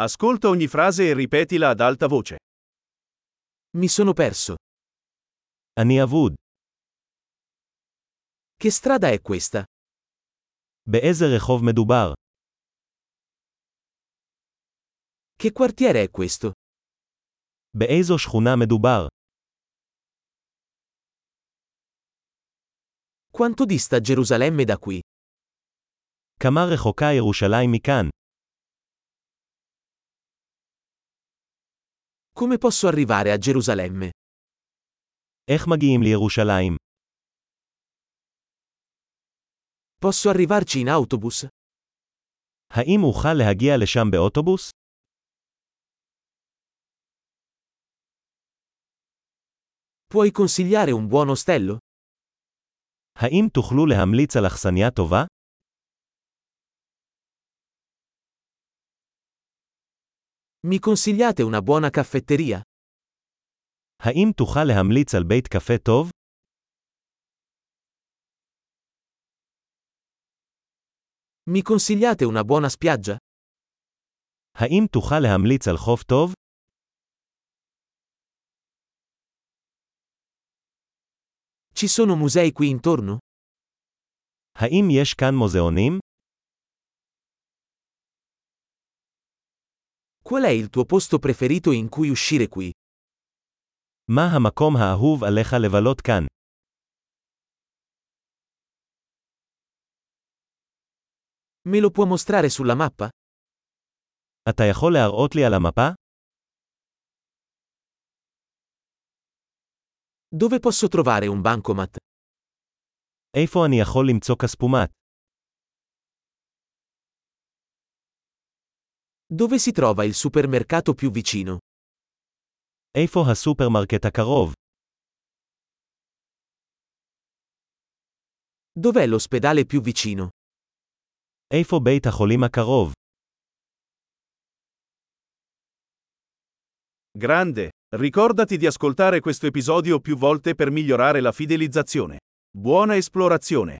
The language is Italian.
Ascolta ogni frase e ripetila ad alta voce. Mi sono perso. אני אבוד. Che strada è questa? באיזה רחוב מדובר? Che quartiere è questo? באיזו שכונה מדובר? Quanto dista Gerusalemme da qui? כמה רחוקה ירושלים מכאן? Come posso arrivare a Gerusalemme? איך מגיעים לירושלים? Posso arrivarci in autobus? האם אוכל להגיע לשם באוטובוס? Puoi consigliare un buon ostello? האם תוכלו להמליץ על אכסניה טובה? Mi consigliate una buona caffetteria? האם תוכל להמליץ על בית קפה טוב? Mi consigliate una buona spiaggia? האם תוכל להמליץ על חוף טוב? Ci sono musei qui intorno? האם יש כאן מוזיאונים? Qual è il tuo posto preferito in cui uscire qui? מה המקום האהוב עליך לבלות כאן? Me lo può mostrare sulla mappa? אתה יכול להראות לי על המפה? Dove posso trovare un bancomat? איפה אני יכול למצוא כספומט? Dove si trova il supermercato più vicino? איפה הסופרמרקט הקרוב? Dov'è l'ospedale più vicino? איפה בית החולים הקרוב? Grande! Ricordati di ascoltare questo episodio più volte per migliorare la fidelizzazione. Buona esplorazione!